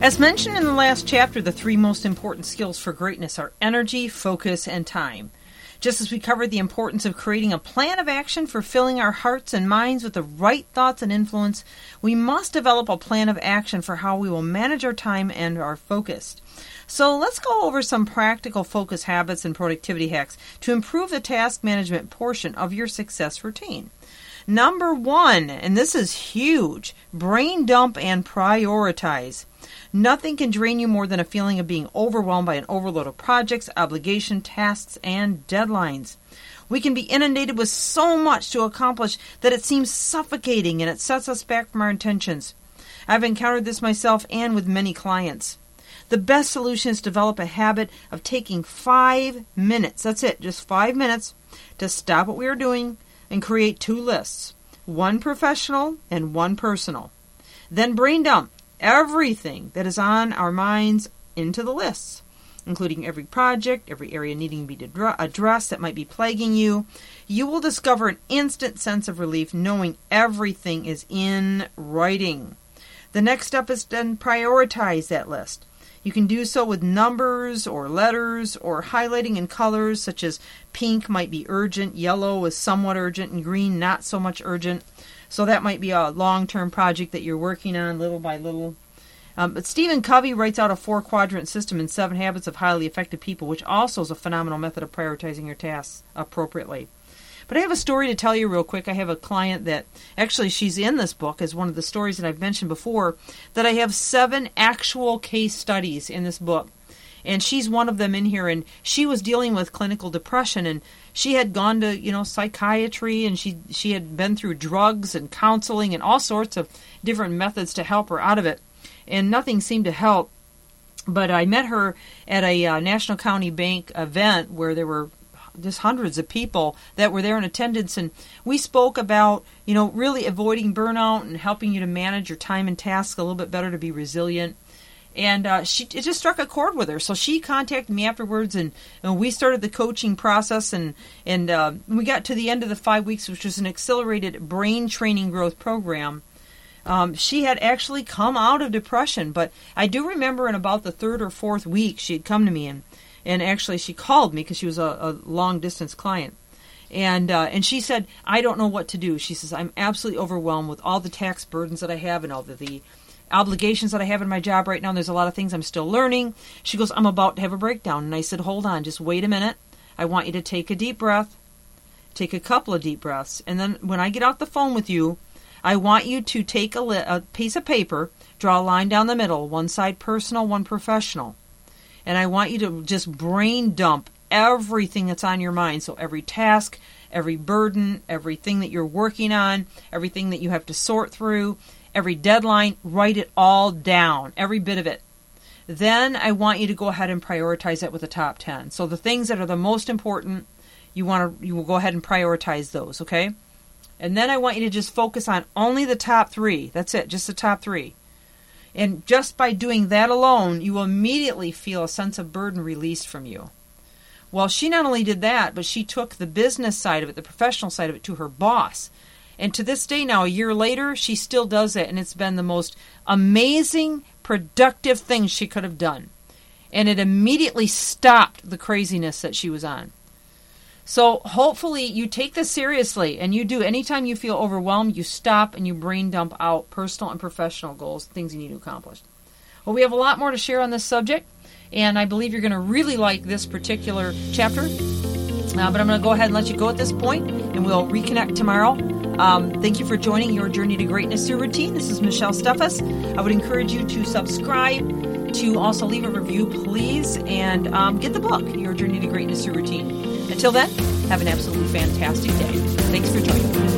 As mentioned in the last chapter, the three most important skills for greatness are energy, focus, and time. Just as we covered the importance of creating a plan of action for filling our hearts and minds with the right thoughts and influence, we must develop a plan of action for how we will manage our time and our focus. So let's go over some practical focus habits and productivity hacks to improve the task management portion of your success routine. Number one, and this is huge, brain dump and prioritize. Nothing can drain you more than a feeling of being overwhelmed by an overload of projects, obligation, tasks, and deadlines. We can be inundated with so much to accomplish that it seems suffocating and it sets us back from our intentions. I've encountered this myself and with many clients. The best solution is to develop a habit of taking five minutes, that's it, just five minutes, to stop what we are doing and create two lists one professional and one personal. Then brain dump everything that is on our minds into the lists, including every project, every area needing to be addressed that might be plaguing you. You will discover an instant sense of relief knowing everything is in writing. The next step is then prioritize that list. You can do so with numbers or letters or highlighting in colors such as pink might be urgent, yellow is somewhat urgent, and green not so much urgent. So that might be a long term project that you're working on little by little. Um, but Stephen Covey writes out a four quadrant system in Seven Habits of Highly Effective People, which also is a phenomenal method of prioritizing your tasks appropriately. But I have a story to tell you real quick. I have a client that actually she's in this book as one of the stories that I've mentioned before. That I have seven actual case studies in this book and she's one of them in here and she was dealing with clinical depression and she had gone to you know psychiatry and she she had been through drugs and counseling and all sorts of different methods to help her out of it and nothing seemed to help but I met her at a uh, National County Bank event where there were just hundreds of people that were there in attendance and we spoke about you know really avoiding burnout and helping you to manage your time and tasks a little bit better to be resilient and uh, she it just struck a chord with her. So she contacted me afterwards, and, and we started the coaching process, and and uh, we got to the end of the five weeks, which was an accelerated brain training growth program. Um, she had actually come out of depression, but I do remember in about the third or fourth week she had come to me and and actually she called me because she was a, a long distance client and uh, and she said I don't know what to do. She says I'm absolutely overwhelmed with all the tax burdens that I have and all the, the obligations that I have in my job right now. There's a lot of things I'm still learning. She goes, I'm about to have a breakdown. And I said, Hold on, just wait a minute. I want you to take a deep breath, take a couple of deep breaths. And then when I get off the phone with you, I want you to take a, li- a piece of paper, draw a line down the middle, one side personal, one professional. And I want you to just brain dump everything that's on your mind. So every task, every burden, everything that you're working on, everything that you have to sort through, every deadline, write it all down, every bit of it. Then I want you to go ahead and prioritize it with the top 10. So the things that are the most important, you want to you will go ahead and prioritize those, okay? And then I want you to just focus on only the top 3. That's it, just the top 3. And just by doing that alone, you will immediately feel a sense of burden released from you. Well, she not only did that, but she took the business side of it, the professional side of it, to her boss. And to this day now, a year later, she still does it, and it's been the most amazing, productive thing she could have done. And it immediately stopped the craziness that she was on. So hopefully you take this seriously and you do. Anytime you feel overwhelmed, you stop and you brain dump out personal and professional goals, things you need to accomplish. Well, we have a lot more to share on this subject, and I believe you're going to really like this particular chapter. Uh, but I'm going to go ahead and let you go at this point, and we'll reconnect tomorrow. Um, thank you for joining your journey to greatness through routine. This is Michelle Steffes. I would encourage you to subscribe, to also leave a review, please, and um, get the book, Your Journey to Greatness Through Routine. Until then, have an absolutely fantastic day. Thanks for joining me.